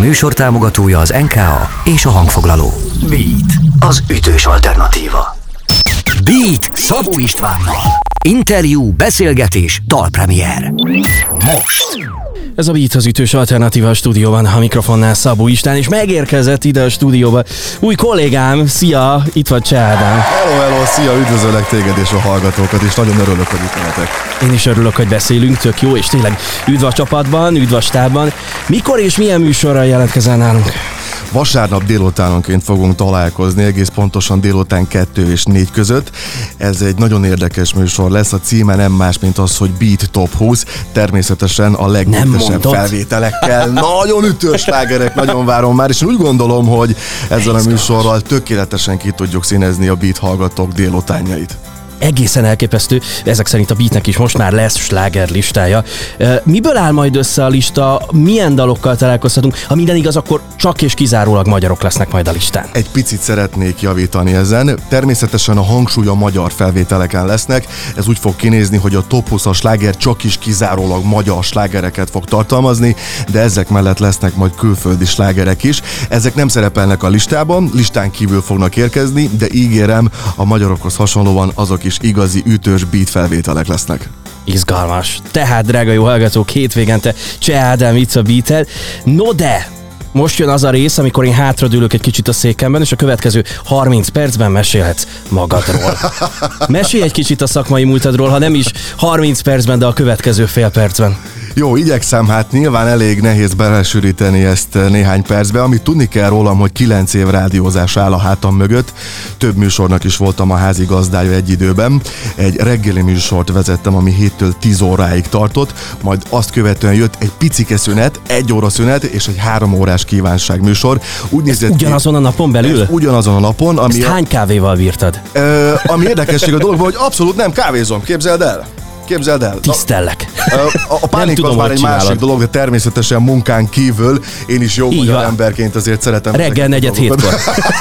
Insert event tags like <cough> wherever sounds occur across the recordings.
műsor támogatója az NKA és a hangfoglaló. Beat, az ütős alternatíva. Beat Szabó Istvánnal. Interjú, beszélgetés, dalpremier. Most. Ez a Beat az ütős alternatíva a stúdióban, a mikrofonnál Szabó István, és megérkezett ide a stúdióba új kollégám, szia, itt vagy Cseh Ádám. Hello, hello, szia, üdvözöllek téged és a hallgatókat, és nagyon örülök, hogy itt lehetek. Én is örülök, hogy beszélünk, tök jó, és tényleg üdv a csapatban, üdv a stábban. Mikor és milyen műsorral jelentkezel nálunk? Vasárnap délutánonként fogunk találkozni, egész pontosan délután 2 és 4 között. Ez egy nagyon érdekes műsor lesz, a címe nem más, mint az, hogy Beat Top 20, természetesen a legütesebb felvételekkel. <laughs> Nagyon ütős lágerek, nagyon várom már, és úgy gondolom, hogy ezzel a műsorral tökéletesen ki tudjuk színezni a Beat hallgatók délutánjait egészen elképesztő. Ezek szerint a beatnek is most már lesz sláger listája. Miből áll majd össze a lista? Milyen dalokkal találkozhatunk? Ha minden igaz, akkor csak és kizárólag magyarok lesznek majd a listán. Egy picit szeretnék javítani ezen. Természetesen a hangsúly a magyar felvételeken lesznek. Ez úgy fog kinézni, hogy a top 20-as sláger csak is kizárólag magyar slágereket fog tartalmazni, de ezek mellett lesznek majd külföldi slágerek is. Ezek nem szerepelnek a listában, listán kívül fognak érkezni, de ígérem, a magyarokhoz hasonlóan azok is is igazi ütős beat felvételek lesznek. Izgalmas. Tehát, drága jó hallgatók, hétvégente Cseh Ádám itt a beat No de, most jön az a rész, amikor én hátradőlök egy kicsit a székemben, és a következő 30 percben mesélhetsz magadról. <laughs> Mesélj egy kicsit a szakmai múltadról, ha nem is 30 percben, de a következő fél percben. Jó, igyekszem, hát nyilván elég nehéz belesűríteni ezt eh, néhány percbe. Amit tudni kell rólam, hogy 9 év rádiózás áll a hátam mögött. Több műsornak is voltam a házi gazdája egy időben. Egy reggeli műsort vezettem, ami 7-től 10 óráig tartott, majd azt követően jött egy picike szünet, egy óra szünet és egy három órás kívánság műsor. Úgy nézett ugyanazon a napon belül? ugyanazon a napon. Ami Ezt hány kávéval bírtad? Ö, ami érdekesség a dologban, hogy abszolút nem kávézom, képzeld el képzeld el. Tisztellek. A, a pánik tudom, az már egy csinálod. másik dolog, de természetesen munkán kívül én is jó magyar emberként azért szeretem. Reggel negyed hétkor.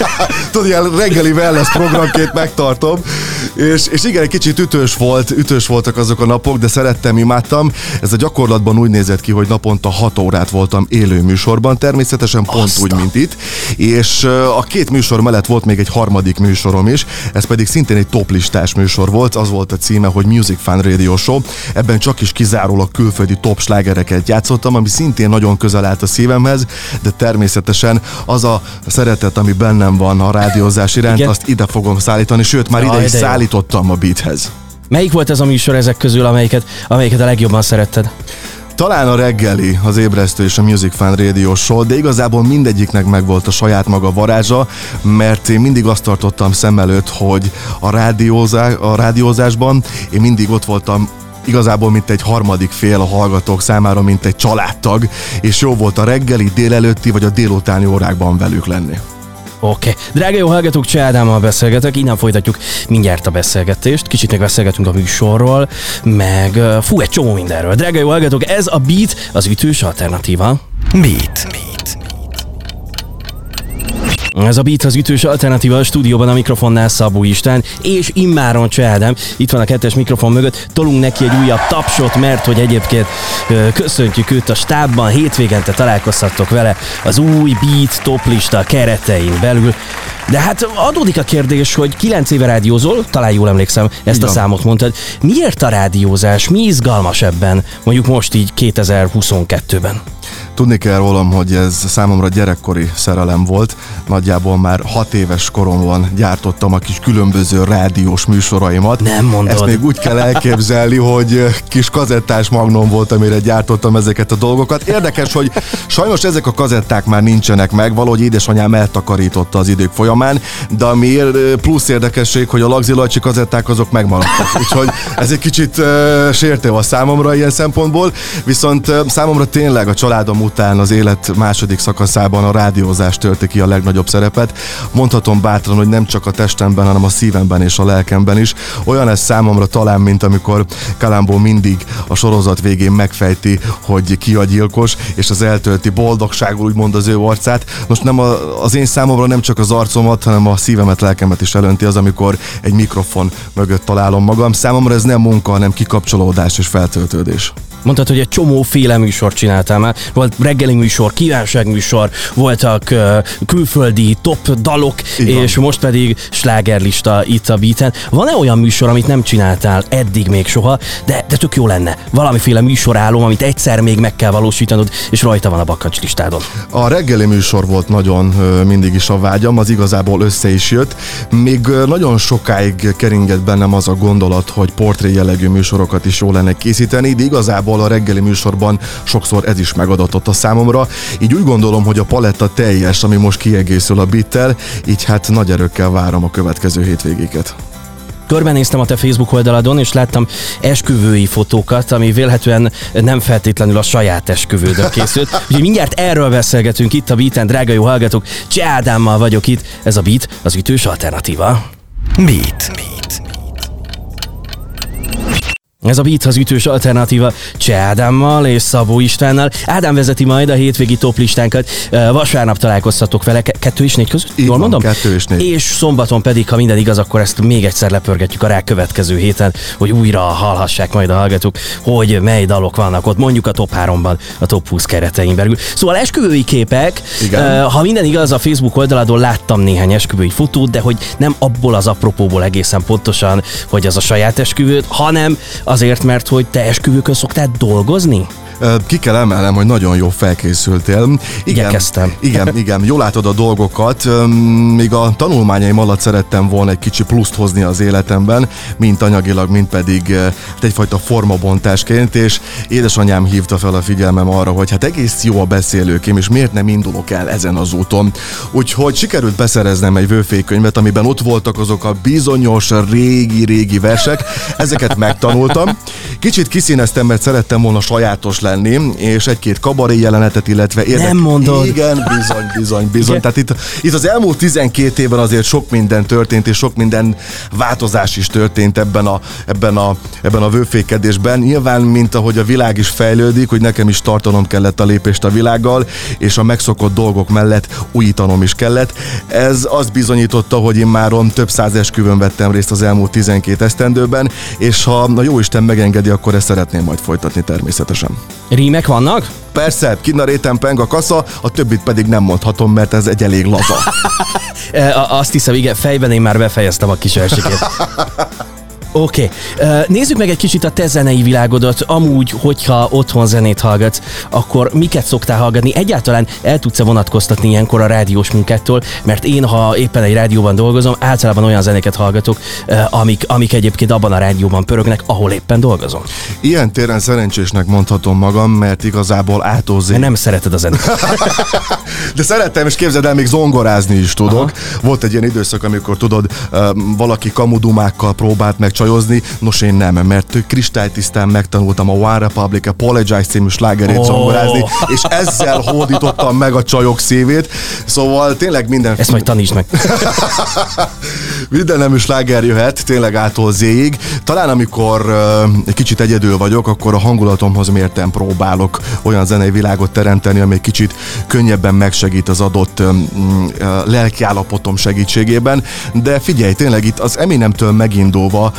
<laughs> Tudod, ilyen reggeli wellness programként megtartom. És, és igen, egy kicsit ütős volt, ütős voltak azok a napok, de szerettem, imádtam. Ez a gyakorlatban úgy nézett ki, hogy naponta 6 órát voltam élő műsorban, természetesen pont Azta. úgy, mint itt. És a két műsor mellett volt még egy harmadik műsorom is, ez pedig szintén egy toplistás műsor volt, az volt a címe, hogy Music Fan Radio Show. Ebben csak is kizárólag külföldi top slágereket játszottam, ami szintén nagyon közel állt a szívemhez, de természetesen az a szeretet, ami bennem van a rádiózás iránt, Igen. azt ide fogom szállítani, sőt már ide is szállítottam a beathez. Melyik volt ez a műsor ezek közül, amelyiket, amelyiket a legjobban szeretted? Talán a reggeli, az ébresztő és a Music Fan Radio Show, de igazából mindegyiknek megvolt a saját maga varázsa, mert én mindig azt tartottam szem előtt, hogy a, rádiózá, a rádiózásban én mindig ott voltam igazából mint egy harmadik fél a hallgatók számára, mint egy családtag, és jó volt a reggeli, délelőtti vagy a délutáni órákban velük lenni. Oké. Okay. Drága jó hallgatók, Cseh Ádámmal beszélgetek, innen folytatjuk mindjárt a beszélgetést. Kicsit még beszélgetünk a műsorról, meg fú, egy csomó mindenről. Drága jó hallgatók, ez a Beat, az ütős alternatíva. Beat. Beat. Ez a Beat az ütős alternatíva a stúdióban a mikrofonnál Szabó Istán, és immáron Csehádám. Itt van a kettes mikrofon mögött, tolunk neki egy újabb tapsot, mert hogy egyébként köszöntjük őt a stábban, hétvégente találkozhattok vele az új Beat toplista keretein belül. De hát adódik a kérdés, hogy 9 éve rádiózol, talán jól emlékszem, ezt Igen. a számot mondtad. Miért a rádiózás? Mi izgalmas ebben, mondjuk most így 2022-ben? Tudni kell rólam, hogy ez számomra gyerekkori szerelem volt. Nagyjából már hat éves koromban gyártottam a kis különböző rádiós műsoraimat. Nem mondod. Ezt még úgy kell elképzelni, hogy kis kazettás magnom volt, amire gyártottam ezeket a dolgokat. Érdekes, hogy sajnos ezek a kazetták már nincsenek meg, valahogy édesanyám eltakarította az idők folyamán, de ami plusz érdekesség, hogy a lagzilajcsi kazetták azok megmaradtak. Úgyhogy ez egy kicsit uh, sértő a számomra ilyen szempontból, viszont uh, számomra tényleg a családom után az élet második szakaszában a rádiózás tölti ki a legnagyobb szerepet. Mondhatom bátran, hogy nem csak a testemben, hanem a szívemben és a lelkemben is. Olyan ez számomra talán, mint amikor Kalambó mindig a sorozat végén megfejti, hogy ki a gyilkos, és az eltölti boldogságul úgymond az ő arcát. Most nem a, az én számomra nem csak az arcomat, hanem a szívemet, lelkemet is elönti az, amikor egy mikrofon mögött találom magam. Számomra ez nem munka, hanem kikapcsolódás és feltöltődés. Mondtad, hogy egy csomó féle műsort csináltál már. Volt reggeli műsor, kívánságműsor, voltak uh, külföldi top dalok, Igen. és most pedig slágerlista itt a beaten. Van-e olyan műsor, amit nem csináltál eddig még soha, de, de tök jó lenne? Valamiféle műsorálom, amit egyszer még meg kell valósítanod, és rajta van a bakkancs listádon. A reggeli műsor volt nagyon mindig is a vágyam, az igazából össze is jött. Még nagyon sokáig keringett bennem az a gondolat, hogy portré jellegű műsorokat is jó lenne készíteni, de igazából a reggeli műsorban sokszor ez is megadatott a számomra. Így úgy gondolom, hogy a paletta teljes, ami most kiegészül a bittel, így hát nagy erőkkel várom a következő hétvégéket. Körbenéztem a te Facebook oldaladon, és láttam esküvői fotókat, ami vélhetően nem feltétlenül a saját esküvődön készült. <laughs> Úgyhogy mindjárt erről beszélgetünk itt a Beaten, drága jó hallgatók. Cseh Ádámmal vagyok itt. Ez a Beat, az ütős alternatíva. Beat. Beat. Ez a Beat az ütős alternatíva Cseh Ádámmal és Szabó Istvánnal. Ádám vezeti majd a hétvégi. Ö, Vasárnap találkoztatok vele, ke- kettő és négy között? Így Jól van, mondom? kettő és négy. És szombaton pedig, ha minden igaz, akkor ezt még egyszer lepörgetjük a rá következő héten, hogy újra hallhassák majd a hallgatók, hogy mely dalok vannak ott, mondjuk a top 3-ban, a top 20 keretein belül. Szóval esküvői képek, Igen. ha minden igaz, a Facebook oldaladon láttam néhány esküvői fotót, de hogy nem abból az apropóból egészen pontosan, hogy az a saját esküvőd, hanem azért, mert hogy te esküvőkön szoktál dolgozni? Ki kell emelnem, hogy nagyon jó felkészültél. Igen, Igyekeztem. Igen, igen, jól látod a dolgokat. Még a tanulmányaim alatt szerettem volna egy kicsi pluszt hozni az életemben, mint anyagilag, mint pedig hát egyfajta formabontásként, és édesanyám hívta fel a figyelmem arra, hogy hát egész jó a beszélőkém, és miért nem indulok el ezen az úton. Úgyhogy sikerült beszereznem egy vőfékönyvet, amiben ott voltak azok a bizonyos régi-régi versek, ezeket megtanultam. Kicsit kiszíneztem, mert szerettem volna sajátos lenni, és egy-két kabaré jelenetet, illetve Nem mondod. Igen, bizony, bizony, bizony. Igen. Tehát itt, itt az elmúlt 12 évben azért sok minden történt, és sok minden változás is történt ebben a, ebben a, ebben a vőfékedésben. Nyilván, mint ahogy a világ is fejlődik, hogy nekem is tartanom kellett a lépést a világgal, és a megszokott dolgok mellett újítanom is kellett. Ez azt bizonyította, hogy én már több száz esküvőn vettem részt az elmúlt 12 esztendőben, és ha a jóisten megengedi, akkor ezt szeretném majd folytatni természetesen. Rímek vannak? Persze, kinn a réten peng a kasza, a többit pedig nem mondhatom, mert ez egy elég laza. <laughs> E, azt hiszem, igen, fejben én már befejeztem a kis versikét. <laughs> Oké, okay. nézzük meg egy kicsit a te zenei világodat. Amúgy, hogyha otthon zenét hallgatsz, akkor miket szoktál hallgatni? Egyáltalán el tudsz-e vonatkoztatni ilyenkor a rádiós munkától? Mert én, ha éppen egy rádióban dolgozom, általában olyan zenéket hallgatok, amik, amik egyébként abban a rádióban pörögnek, ahol éppen dolgozom. Ilyen téren szerencsésnek mondhatom magam, mert igazából. Mert nem szereted a zenét. <laughs> De szerettem, és képzeld el, még zongorázni is tudok. Aha. Volt egy ilyen időszak, amikor tudod, valaki kamudumákkal próbált meg csajozni, nos én nem, mert kristálytisztán megtanultam a One Republic Apologize című slágerét oh. zongorázni, és ezzel hódítottam meg a csajok szívét. Szóval tényleg minden... Ezt majd tanítsd meg. <laughs> Minden nemű sláger jöhet, tényleg ától zéig. Talán amikor uh, egy kicsit egyedül vagyok, akkor a hangulatomhoz mérten próbálok olyan zenei világot teremteni, ami egy kicsit könnyebben megsegít az adott um, lelkiállapotom segítségében. De figyelj, tényleg itt az Eminemtől megindulva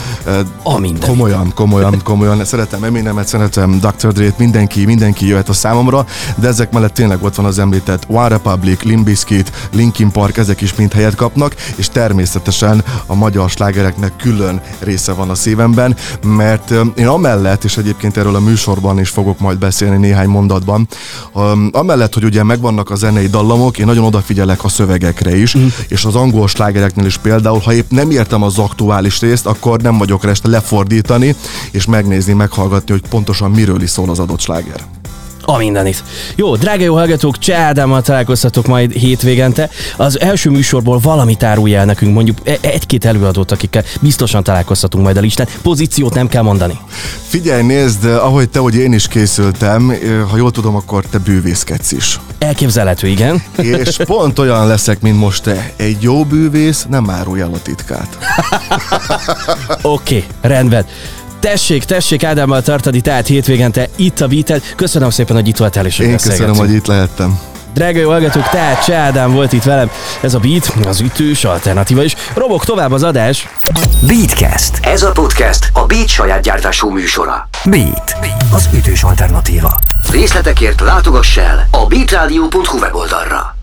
A minden. komolyan, komolyan, komolyan szeretem Eminemet, szeretem Dr. Dre-t, mindenki, mindenki jöhet a számomra, de ezek mellett tényleg ott van az említett One Republic, Limp Bizkit, Linkin Park, ezek is mind helyet kapnak, és természetesen a magyar slágereknek külön része van a szívemben, mert én amellett, és egyébként erről a műsorban is fogok majd beszélni néhány mondatban, amellett, hogy ugye megvannak a zenei dallamok, én nagyon odafigyelek a szövegekre is, mm. és az angol slágereknél is például, ha épp nem értem az aktuális részt, akkor nem vagyok rá este lefordítani, és megnézni, meghallgatni, hogy pontosan miről is szól az adott sláger. A mindenit. Jó, drága jó hallgatók, Cseh Ádámmal találkoztatok majd hétvégente. Az első műsorból valamit árulj el nekünk, mondjuk e- egy-két előadót, akikkel biztosan találkoztatunk majd a listán. Pozíciót nem kell mondani. Figyelj, nézd, ahogy te, hogy én is készültem, ha jól tudom, akkor te bűvészkedsz is. Elképzelhető, igen. És pont olyan leszek, mint most te. Egy jó bűvész nem árulja el a titkát. Oké, okay, rendben. Tessék, tessék Ádámmal tartani, tehát hétvégente itt a Beaten. Köszönöm szépen, hogy itt voltál és Én köszönöm, hogy itt lehettem. Drága jó hallgatók, tehát Cseh Ádám volt itt velem. Ez a Beat, az ütős alternatíva is. Robok tovább az adás. Beatcast. Ez a podcast a Beat saját gyártású műsora. Beat. Az ütős alternatíva. Részletekért látogass el a beatradio.hu weboldalra.